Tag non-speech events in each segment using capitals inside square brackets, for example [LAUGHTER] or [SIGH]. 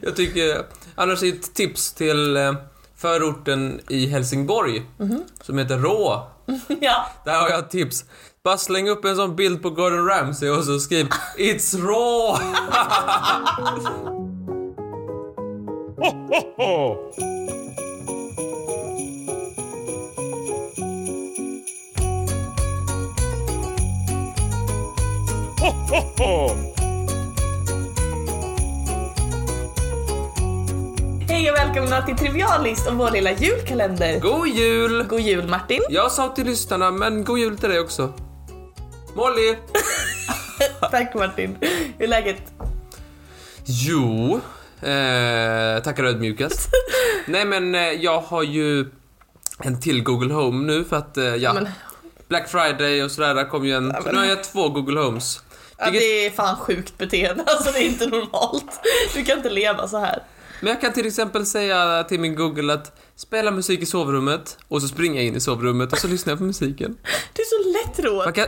Jag tycker, annars är ett tips till eh, förorten i Helsingborg, som heter Rå. [LAUGHS] ja. Där har jag ett tips. Bara släng upp en sån bild på Gordon Ramsay och så skriv It's raw! [LAUGHS] Hej och välkomna till Trivialist och vår lilla julkalender. God jul! God jul Martin. Jag sa till lyssnarna, men god jul till dig också. Molly! [LAUGHS] Tack Martin. Hur är läget? Jo, eh, tackar ödmjukast. [LAUGHS] Nej men eh, jag har ju en till Google Home nu för att, eh, ja, Men, Black Friday och sådär, där kom ju en, Ja, men- nu har jag två Google Homes. ja, det är fan sjukt beteende, alltså det är inte normalt. Du kan inte leva så här. Men jag kan till exempel säga till min Google att spela musik i sovrummet och så springer jag in i sovrummet och så lyssnar jag på musiken. Du är så lättråd. Man kan,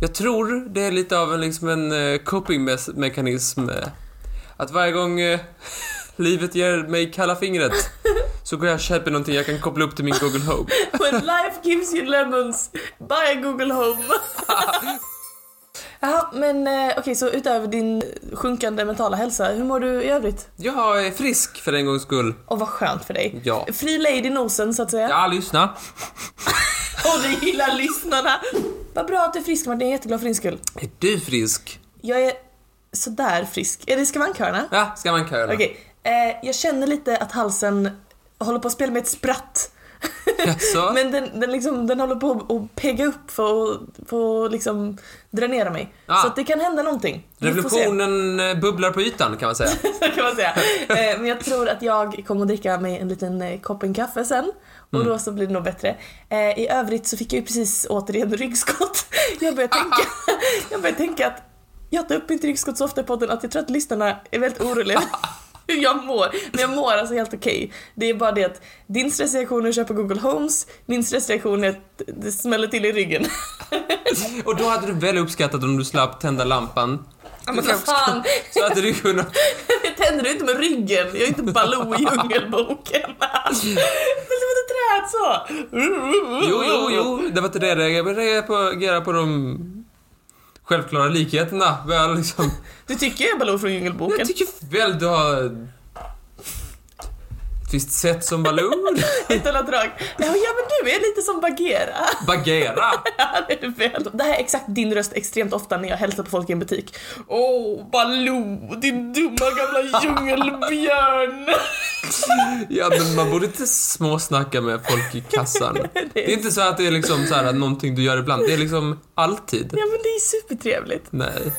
jag tror det är lite av en, liksom en eh, coping-mekanism. eh, Att varje gång eh, [LAUGHS] livet ger mig kalla fingret [LAUGHS] så går jag och köper någonting jag kan koppla upp till min Google Home. [LAUGHS] When life gives you lemons, buy a Google Home. Ja, men eh, okej, så utöver din sjunkande mentala hälsa, hur mår du i övrigt? Jag är frisk för en gångs skull. Och vad skönt för dig. Ja. Fri lady nosen så att säga. Ja, lyssna. [LAUGHS] Och du gillar lyssnarna. Vad bra att du är frisk Martin, jag är jätteglad för din skull. Är du frisk? Jag är sådär frisk. Är det skavankhörna? Ja, ska man köra? Okej, eh, jag känner lite att halsen håller på att spela med ett spratt. Jaså? Men den, den, liksom, den håller på att pegga upp för att, för att liksom dränera mig. Ah. Så att det kan hända någonting. Revolutionen eh, bubblar på ytan kan man säga. [LAUGHS] Så kan man säga. Eh, men jag tror att jag kommer att dricka mig en liten eh, kopp en kaffe sen. Och Mm. då så blir det nog bättre. I övrigt så fick jag ju precis återigen ryggskott. [LAUGHS] Jag börjar tänka, [LAUGHS] jag börjar tänka att jag tar upp mitt ryggskott så ofta i podden att jag tror att lyssnarna är väldigt oroliga hur jag mår. Men jag mår alltså helt okej. Det är bara det att din stressreaktion är att köpa Google Homes, min stressreaktion är att det smäller till i ryggen. [LAUGHS] Och då hade du väl uppskattat om du slapp tända lampan. Ja, men vad fan, Så hade du kunnat... jag [LAUGHS] tänder ju inte med ryggen, jag är inte Baloo i Djungelboken. [LAUGHS] Men som ett träd så. Jo, jo, jo. Det var inte det jag reagerade på. reagerade på de självklara likheterna. Väl liksom... Du tycker jag är Baloo från Djungelboken? Jag tycker väl du har... Ett visst sätt som Baloo. [LAUGHS] Ett annat drag. Ja, ja men du är lite som Bagheera. Bagheera. [LAUGHS] Ja, det är. Det här är exakt din röst extremt ofta när jag hälsar på folk i en butik. Åh, oh, Baloo, din dumma gamla [LAUGHS] djungelbjörn. Ja, men man borde inte småsnacka med folk i kassan. Det är inte så att det är liksom så här att någonting du gör ibland. Det är liksom alltid. Ja men det är supertrevligt. Nej.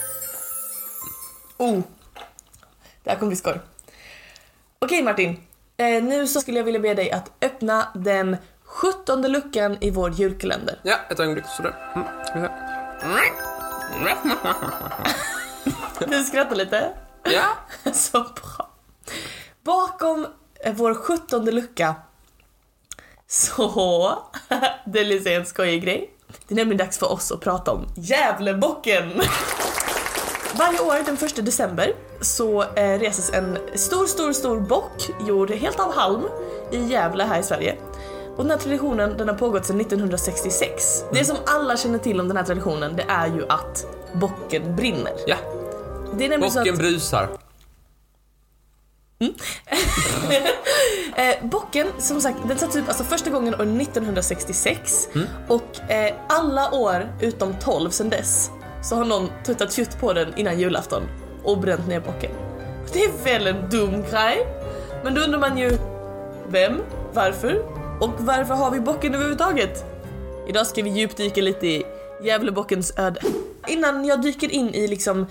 Oh. Det här kommer bli skoj. Okej Martin. Eh, nu så skulle jag vilja be dig att öppna den 17 luckan i vår julkalender. Ja, ett ögonblick. Sådär. Mm. [LAUGHS] Du skrattar lite. Ja. [LAUGHS] Så bra. Bakom eh, vår 17 lucka så, [LAUGHS] det är lite en skojig grej. Det är nämligen dags för oss att prata om Gävlebocken. Varje år den 1 december så eh, reses en stor, stor, stor bock gjord helt av halm i Gävle här i Sverige. Och den här traditionen den har pågått sedan 1966. Det som alla känner till om den här traditionen det är ju att bocken brinner. Ja, Det är nämligen så att bocken brusar. [LAUGHS] Eh, bocken, som sagt, den sattes upp alltså första gången år 1966 och eh, alla år utom 12 sedan dess så har någon tuttat kött på den innan julafton och bränt ner bocken. Det är väl en dum grej? Men då undrar man ju vem, varför och varför har vi bocken överhuvudtaget? Idag ska vi djupdyka lite i Gävlebockens öde. Innan jag dyker in i liksom eh,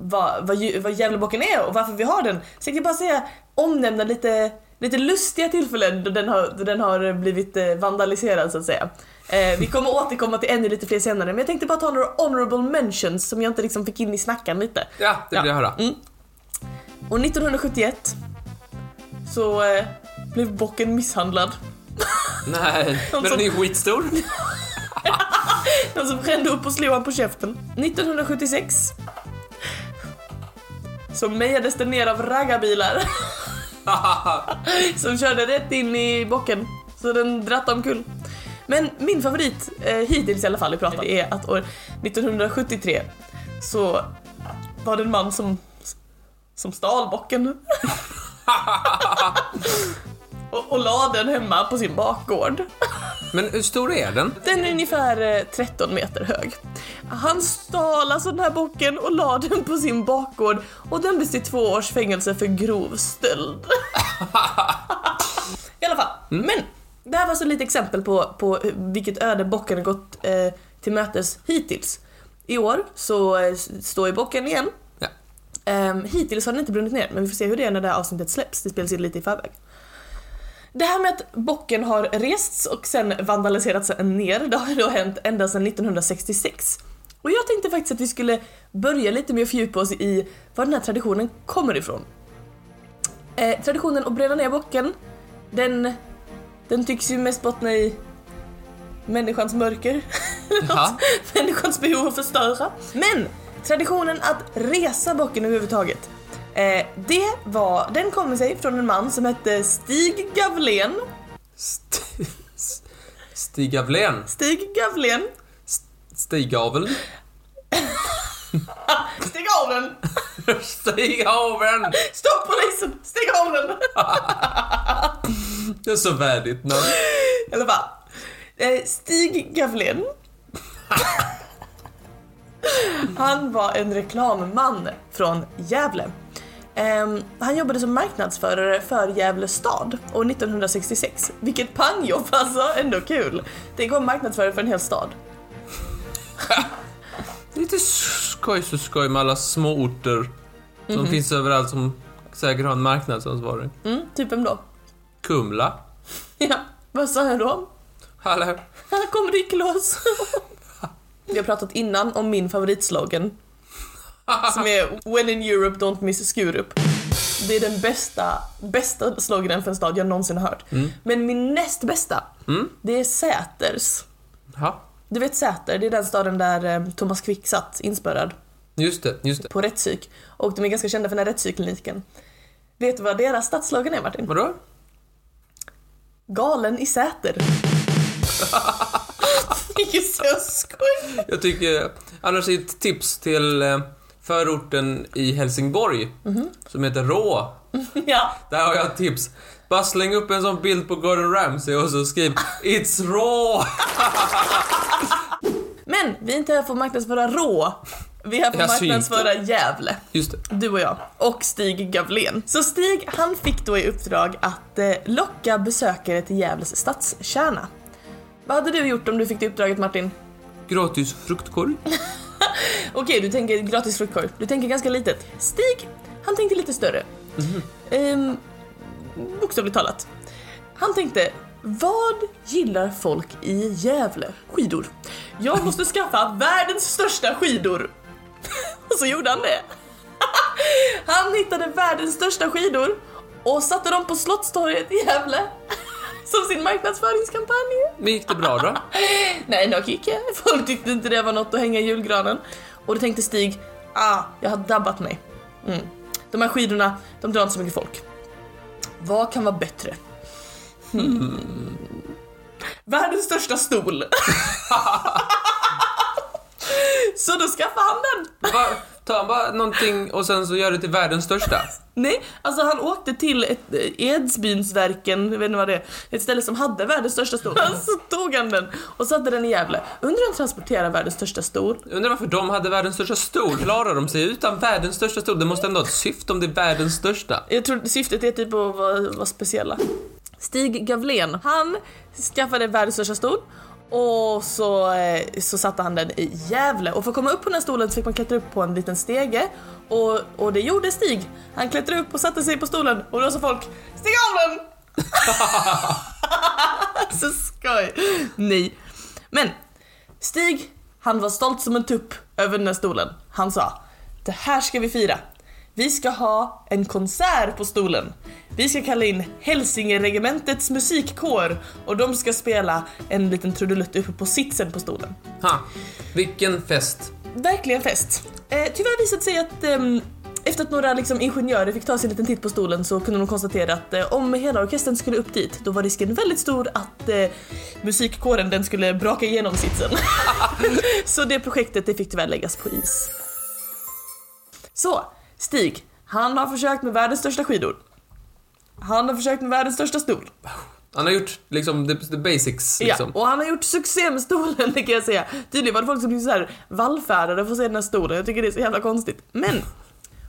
vad, vad, vad Gävlebocken är och varför vi har den. Så jag kan bara säga omnämna lite, lite lustiga tillfällen då den har, då den har blivit eh, vandaliserad så att säga. Eh, vi kommer återkomma till ännu lite fler senare men jag tänkte bara ta några honorable mentions som jag inte liksom fick in i snackan lite. Ja, det vill jag höra. Mm. Och 1971 så eh, blev bocken misshandlad. Nej, [LAUGHS] men som- den är skitstor. [LAUGHS] Den som brände upp och slog han på käften. 1976 så mejades den ner av raggarbilar [LAUGHS] [LAUGHS] som körde rätt in i bocken. Så den dratt omkull. Men min favorit, eh, hittills i alla fall i pratet, är att år 1973 så var det en man som, som stal bocken. [LAUGHS] [LAUGHS] och, och la den hemma på sin bakgård. Men hur stor är den? Den är ungefär eh, 13 meter hög. Han stal alltså den här bocken och la den på sin bakgård och dömdes till två års fängelse för grov stöld. [LAUGHS] I alla fall, men det här var så lite exempel på, på vilket öde bocken har gått eh, till mötes hittills. I år så eh, står ju bocken igen. Ja. Ehm, hittills har den inte brunnit ner, men vi får se hur det är när det här avsnittet släpps. Det spelas in lite i förväg. Det här med att bocken har rests och sen vandaliserats ner, det har då hänt ända sedan 1966. Och jag tänkte faktiskt att vi skulle börja lite med att fördjupa oss i var den här traditionen kommer ifrån. Eh, traditionen att bränna ner bocken, den, den tycks ju mest bottna i människans mörker. [LAUGHS] Människans behov att förstöra. Men traditionen att resa bocken överhuvudtaget, eh, det var, den kommer sig från en man som hette Stig Gavlén. St- Stig Gavlén. Stig Gavlén. Stiggavel. Stig av den! Stiggaveln! Stopp polisen! Stig av den! [LAUGHS] Det är så värdigt namn. I alla fall. Eh, Stig Gavlén. [LAUGHS] Han var en reklamman från Gävle. Ehm, han jobbade som marknadsförare för Gävle stad år 1966. Vilket pangjobb alltså, ändå kul. Tänk att marknadsförare för en hel stad. [LAUGHS] Lite skoj så skoj med alla små orter som finns överallt som säkert har en marknadsansvarig. Mm, typ vem då? Kumla. [LAUGHS] Ja, vad sa jag då? Hallå. Här kommer Riklås. [LAUGHS] Vi har pratat innan om min favoritslogan. Som är When in Europe don't miss Skurup. Det är den bästa, bästa sloganen för en stad jag någonsin har hört. Men min näst bästa, Mm. det är Säters. Ja, Du vet Säter, det är den staden där eh, Thomas Quick satt inspärrad just det, just det. på rättspsyk. Och de är ganska kända för den här rättspsykkliniken. Vet du vad deras stadsslogan är Martin? Vadå? Galen i Säter. [LAUGHS] det är så skoj! Jag tycker, annars ett tips till eh, förorten i Helsingborg som heter Rå. [LAUGHS] Ja, Där har jag ett tips. Bara släng upp en sån bild på Gordon Ramsay och så skriv It's raw! [LAUGHS] Men vi är inte här för att marknadsföra rå. Vi är här för att marknadsföra Gävle. Du och jag. Och Stig Gavlén. Så Stig, han fick då i uppdrag att eh, locka besökare till Gävles stadskärna. Vad hade du gjort om du fick det uppdraget Martin? Gratis fruktkorg. [LAUGHS] [LAUGHS] Okej, du tänker gratis fruktkorg. Du tänker ganska litet. Stig, han tänkte lite större. Ehm, bokstavligt talat. Han tänkte, vad gillar folk i Gävle? Skidor. Jag måste [LAUGHS] skaffa världens största skidor. [LAUGHS] Och så gjorde han det. Han hittade världens största skidor och satte dem på Slottstorget i Gävle. Som sin marknadsföringskampanj. Men gick det bra då? [LAUGHS] Nej, no kicke. Folk tyckte inte det var något att hänga i julgranen. Och då tänkte Stig, ah, jag har dabbat mig. Mm. De här skidorna, de drar inte så mycket folk. Vad kan vara bättre? Hmm. Världens största stol. [LAUGHS] [LAUGHS] så då skaffade han den. Va? Ta bara någonting och sen så gör det till världens största. [LAUGHS] Nej, alltså han åkte till ett eh, Edsbynsverken, jag vet inte vad det är, ett ställe som hade världens största stol. [LAUGHS] Så tog han den och satte den i Gävle. Undrar hur han transporterar världens största stol? Undrar varför de hade världens största stol. Klarar de sig utan världens största stol? Det måste ändå ha ett syfte om det är världens största. Jag tror syftet är typ att vara, vara speciella. Stig Gavlén, han skaffade världens största stol och så, eh, så satte han den i Gävle. Och för att komma upp på den stolen så fick man klättra upp på en liten stege. Och, och det gjorde Stig. Han klättrade upp och satte sig på stolen och då sa folk Stig av den! [LAUGHS] så skoj! Nej. Men Stig, han var stolt som en tupp över den här stolen. Han sa Det här ska vi fira. Vi ska ha en konsert på stolen. Vi ska kalla in Hälsingeregementets musikkår och de ska spela en liten trudelutt uppe på sitsen på stolen. Ha, vilken fest. Verkligen fest. Eh, tyvärr visade det sig att ehm, efter att några liksom, ingenjörer fick ta sig en liten titt på stolen så kunde de konstatera att eh, om hela orkestern skulle upp dit då var risken väldigt stor att eh, musikkåren den skulle braka igenom sitsen. [LAUGHS] så det projektet det fick tyvärr läggas på is. Så, Stig, han har försökt med världens största skidor. Han har försökt med världens största stol. Han har gjort liksom the, the basics liksom. Ja, och han har gjort succé med stolen, [LAUGHS] det kan jag säga. Tydligen var det folk som blev så här vallfärdade för att se den här stolen. Jag tycker det är så jävla konstigt. Men,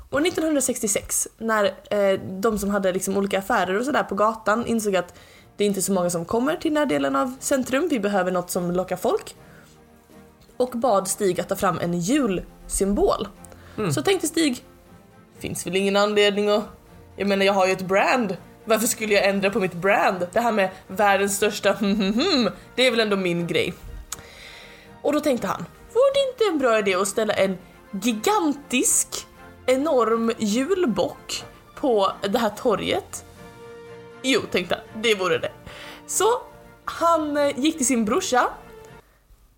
år 1966, när eh, de som hade liksom olika affärer och sådär på gatan insåg att det är inte så många som kommer till den här delen av centrum, vi behöver något som lockar folk. Och bad Stig att ta fram en julsymbol. Så tänkte Stig, finns väl ingen anledning att... Jag menar jag har ju ett brand. Varför skulle jag ändra på mitt brand? Det här med världens största det är väl ändå min grej. Och då tänkte han, vore det inte en bra idé att ställa en gigantisk, enorm julbock på det här torget? Jo, tänkte han, det vore det. Så han eh, gick till sin brorsa,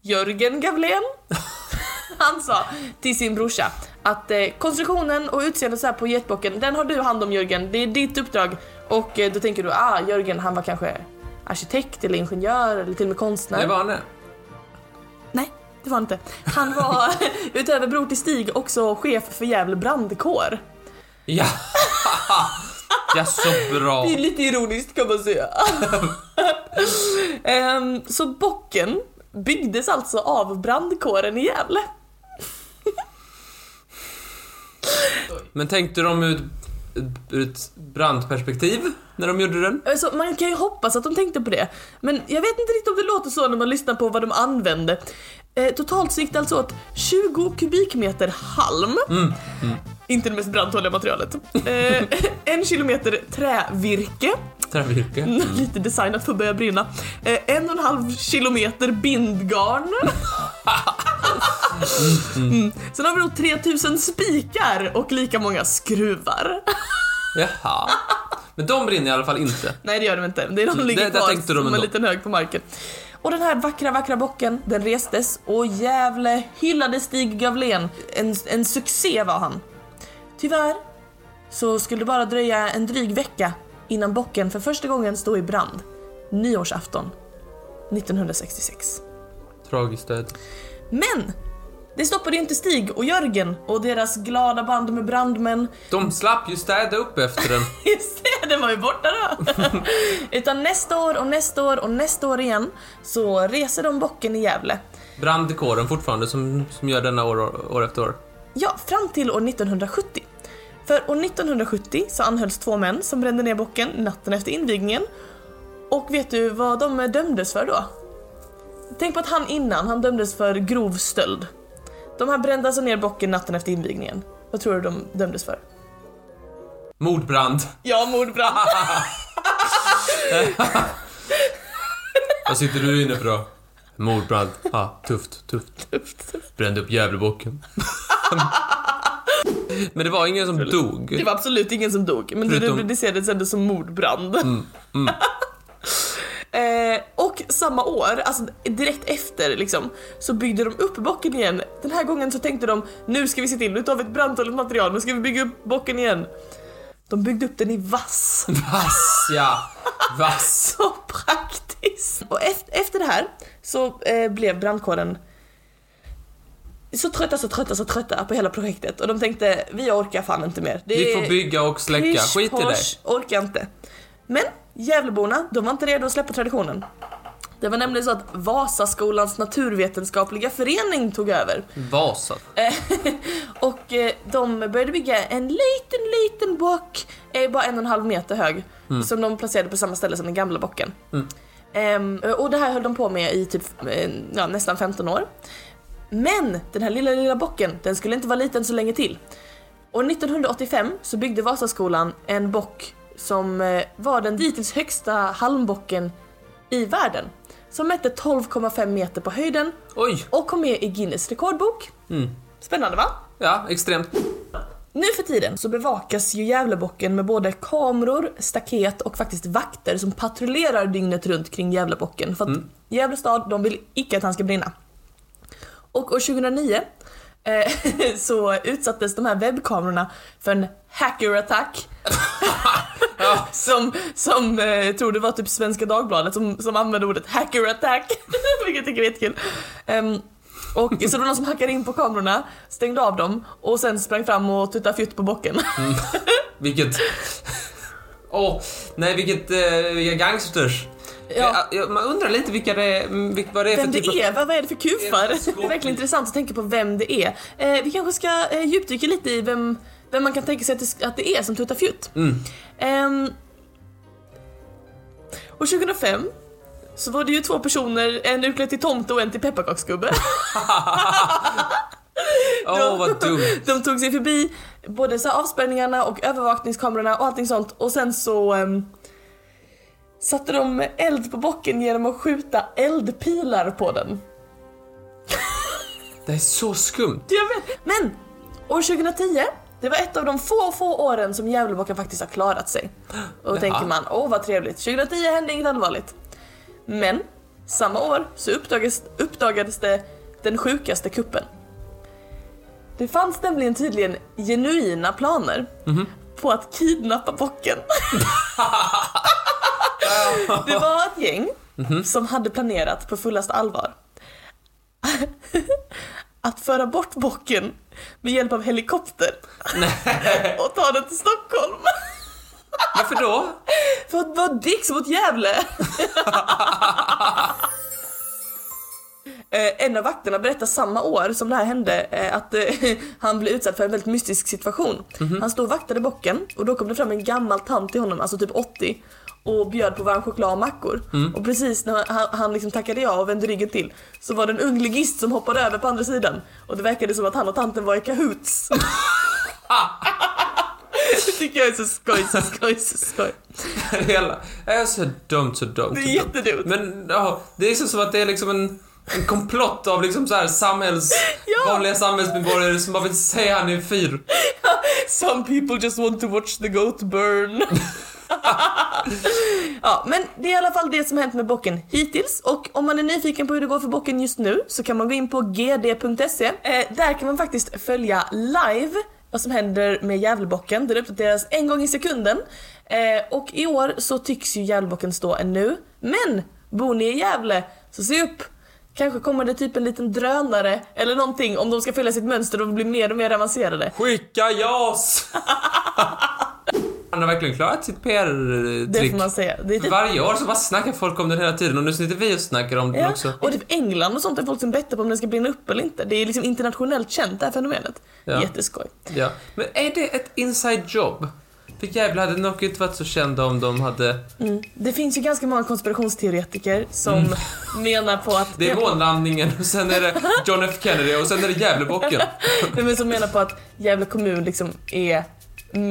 Jörgen Gavlén. [LAUGHS] [LAUGHS] Han sa till sin brorsa att eh, konstruktionen och utseendet så här på getbocken, den har du hand om Jörgen, det är ditt uppdrag. Och eh, då tänker du, ah Jörgen han var kanske arkitekt eller ingenjör eller till och med konstnär. Det var han. Nej, det var han inte. Han var [LAUGHS] utöver bror till Stig också chef för Gävle brandkår. Ja! [LAUGHS] ja, så bra. Det är lite ironiskt kan man säga. Ehm, så bocken byggdes alltså av brandkåren i Gävle. Men tänkte de ut ur ett brandperspektiv när de gjorde den? Alltså, man kan ju hoppas att de tänkte på det. Men jag vet inte riktigt om det låter så när man lyssnar på vad de använde. Eh, totalt så gick det alltså åt 20 kubikmeter halm. Inte det mest brandtåliga materialet. Eh, [LAUGHS] en kilometer trävirke. Trävirke. Lite designat för att börja brinna. Eh, en och en halv kilometer bindgarn. [LAUGHS] Mm. Sen har vi då 3000 spikar och lika många skruvar. Jaha. Men de brinner i alla fall inte. Nej det gör de inte. Det är de ligger det- kvar som en ändå. liten hög på marken. Och den här vackra, vackra bocken, den restes och Gävle hyllade Stig Gavlén. En, en succé var han. Tyvärr så skulle det bara dröja en dryg vecka innan bocken för första gången stod i brand. Nyårsafton 1966. Tragiskt öde. Men! Det stoppade ju inte Stig och Jörgen och deras glada band med brandmän De slapp ju städa upp efter den. [LAUGHS] Just det, den var ju borta då. [LAUGHS] Utan nästa år och nästa år och nästa år igen så reser de bocken i Gävle. Brandkåren fortfarande som, som gör denna år, år efter år. Ja, fram till år 1970. För år 1970 så anhölls två män som brände ner bocken natten efter invigningen. Och vet du vad de dömdes för då? Tänk på att han innan, han dömdes för grov stöld. De här brände alltså ner bocken natten efter invigningen. Vad tror du de dömdes för? Mordbrand. Ja, mordbrand. [LAUGHS] Vad sitter du inne för då? Mordbrand. Ja, tufft, tufft. Brände upp Gävlebocken. [LAUGHS] Men det var ingen som dog. Det var absolut ingen som dog, men det Förutom- rubricerades ändå som mordbrand. Mm, eh, och samma år, alltså direkt efter liksom, så byggde de upp bocken igen. Den här gången så tänkte de, nu ska vi se till, nu tar vi ett brandtåligt material, nu ska vi bygga upp bocken igen. De byggde upp den i vass. Vass, ja. Vass. [LAUGHS] Så praktiskt! Och efter, efter det här så eh, blev brandkåren så trötta, så trötta, så trötta på hela projektet och de tänkte vi orkar fan inte mer. Det Vi får bygga och släcka. Skit i det. Orkar inte. Men Gävleborna, de var inte redo att släppa traditionen. Det var nämligen så att Vasaskolans naturvetenskapliga förening tog över. Vasa. Eh, [LAUGHS] och eh, de började bygga en liten, liten bock, eh, bara en och en halv meter hög, som de placerade på samma ställe som den gamla bocken. Ehm, och det här höll de på med i typ ja, nästan 15 år. Men den här lilla, lilla bocken, den skulle inte vara liten så länge till. Och 1985 så byggde Vasaskolan en bock som eh, var den dittills högsta halmbocken i världen. Som mätte 12,5 meter på höjden Oj. och kom med i Guinness rekordbok. Mm. Spännande va? Ja, extremt. Nu för tiden så bevakas ju Gävlebocken med både kameror, staket och faktiskt vakter som patrullerar dygnet runt kring Gävlebocken för att Gävle stad, de vill icke att han ska brinna. Och år 2009 eh, [LAUGHS] så utsattes de här webbkamerorna för en hackerattack. [LAUGHS] Som, som eh, tror det var typ Svenska Dagbladet som, som använde ordet hackerattack. [LAUGHS] Vilket jag tycker är jättekul. Ehm, och så det var någon som hackade in på kamerorna, stängde av dem och sen sprang fram och tuttade fjutt på bocken. Vilket... Åh, nej vilket, eh, vilka gangsters. Ja. Eh, ja, man undrar lite vilka det mm, vilk- vad det är Vem för typ det är, vad, vad är det för kufar? Det är verkligen intressant att tänka på vem det är. Eh, vi kanske ska eh, djupdyka lite i vem, vem man kan tänka sig att det, att det är som tuttar fjutt. Mm. Ehm, och 2005 så var det ju två personer, en utklädd till tomte och en till pepparkaksgubbe. [LAUGHS] Åh, vad dumt. De tog sig förbi både så avspärrningarna och övervakningskamerorna och allting sånt och sen så ehm, satte de eld på bocken genom att skjuta eldpilar på den. Det är så skumt. Jag vet. Men år 2010, det var ett av de få, få åren som Gävlebocken faktiskt har klarat sig. Och då tänker man, åh vad trevligt, 2010 hände inget allvarligt. Men samma år så uppdagades, uppdagades det den sjukaste kuppen. Det fanns nämligen tydligen genuina planer på att kidnappa bocken. [LAUGHS] det var ett gäng som hade planerat på fullast allvar att föra bort bocken med hjälp av helikopter [LAUGHS] och ta den till Stockholm. Varför då? För att vara dicks mot Gävle. [LAUGHS] Eh, en av vakterna berättar samma år som det här hände eh, att eh, [LAUGHS] han blev utsatt för en väldigt mystisk situation. Han stod och vaktade bocken och då kom det fram en gammal tant till honom, alltså typ 80 och bjöd på varm choklad och mackor. Och precis när han, han liksom tackade ja och vände ryggen till så var det en ung ligist som hoppade över på andra sidan och det verkade som att han och tanten var i kahoots. [LAUGHS] det tycker jag är så skoj, så skoj, så skoj. [LAUGHS] Hela... Det är så dumt, så dumt. Det är jättedumt. Men ja, det är så som att det är liksom en, en komplott av liksom så här samhälls... [LAUGHS] Ja. Vanliga samhällsmedborgare som bara vill se han i fyr. Some people just want to watch the goat burn. [LAUGHS] ja, men det är i alla fall det som hänt med bocken hittills och om man är nyfiken på hur det går för bocken just nu så kan man gå in på gd.se. Eh, där kan man faktiskt följa live vad som händer med Gävlebocken. Den uppdateras en gång i sekunden. Eh, och i år så tycks ju Gävlebocken stå ännu. Men bor ni i Gävle så se upp! Kanske kommer det typ en liten drönare eller någonting om de ska följa sitt mönster och bli mer och mer avancerade. Skicka JAS! [LAUGHS] Han har verkligen klarat sitt Det PR-trick. får man säga. Det typ, Varje år så bara snackar folk om den hela tiden och nu sitter vi och snackar om den ja, också. och typ England och sånt är folk som bettar på om den ska brinna upp eller inte. Det är liksom internationellt känt det här fenomenet. Ja. Jätteskoj. Ja. Men är det ett inside job? För jävlar hade nog inte varit så kända om de hade... Mm. Det finns ju ganska många konspirationsteoretiker som [LAUGHS] menar på att... Mm. Det är månlandningen och sen är det John F Kennedy och sen är det Gävlebocken. [LAUGHS] Nej, men som menar på att Gävle kommun liksom är...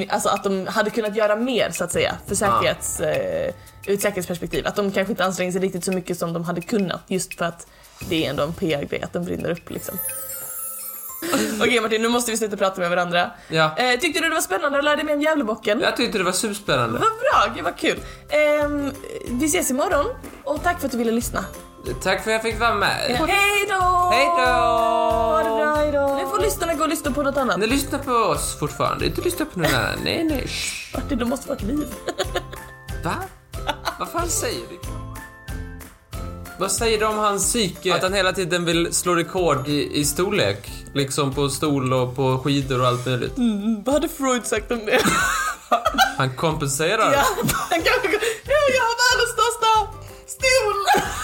Alltså att de hade kunnat göra mer så att säga för säkerhets... Eh, ur ett säkerhetsperspektiv. Att de kanske inte anstränger sig riktigt så mycket som de hade kunnat just för att det är ändå en PR-grej att den brinner upp liksom. [LAUGHS] Okej Martin, nu måste vi sluta prata med varandra. Ja. Eh, tyckte du det var spännande att lära dig mer om Gävlebocken? Jag tyckte det var superspännande. Vad bra, gud vad kul. Ehm, vi ses imorgon och tack för att du ville lyssna. Tack för att jag fick vara med. Hej då! Hej då! lyssnarna gå och lyssna på något annat? Nej, lyssna på oss fortfarande. Inte lyssna på någon annan. Nej, nej. Martin, de måste vara ett liv. Va? Vad fan säger du? Vad säger du om hans psyke? Att han hela tiden vill slå rekord i, i storlek? Liksom på stol och på skidor och allt möjligt. Mm, mm. vad hade Freud sagt om det? han kompenserar. Ja, han kanske... Ja, jag har världens största stol!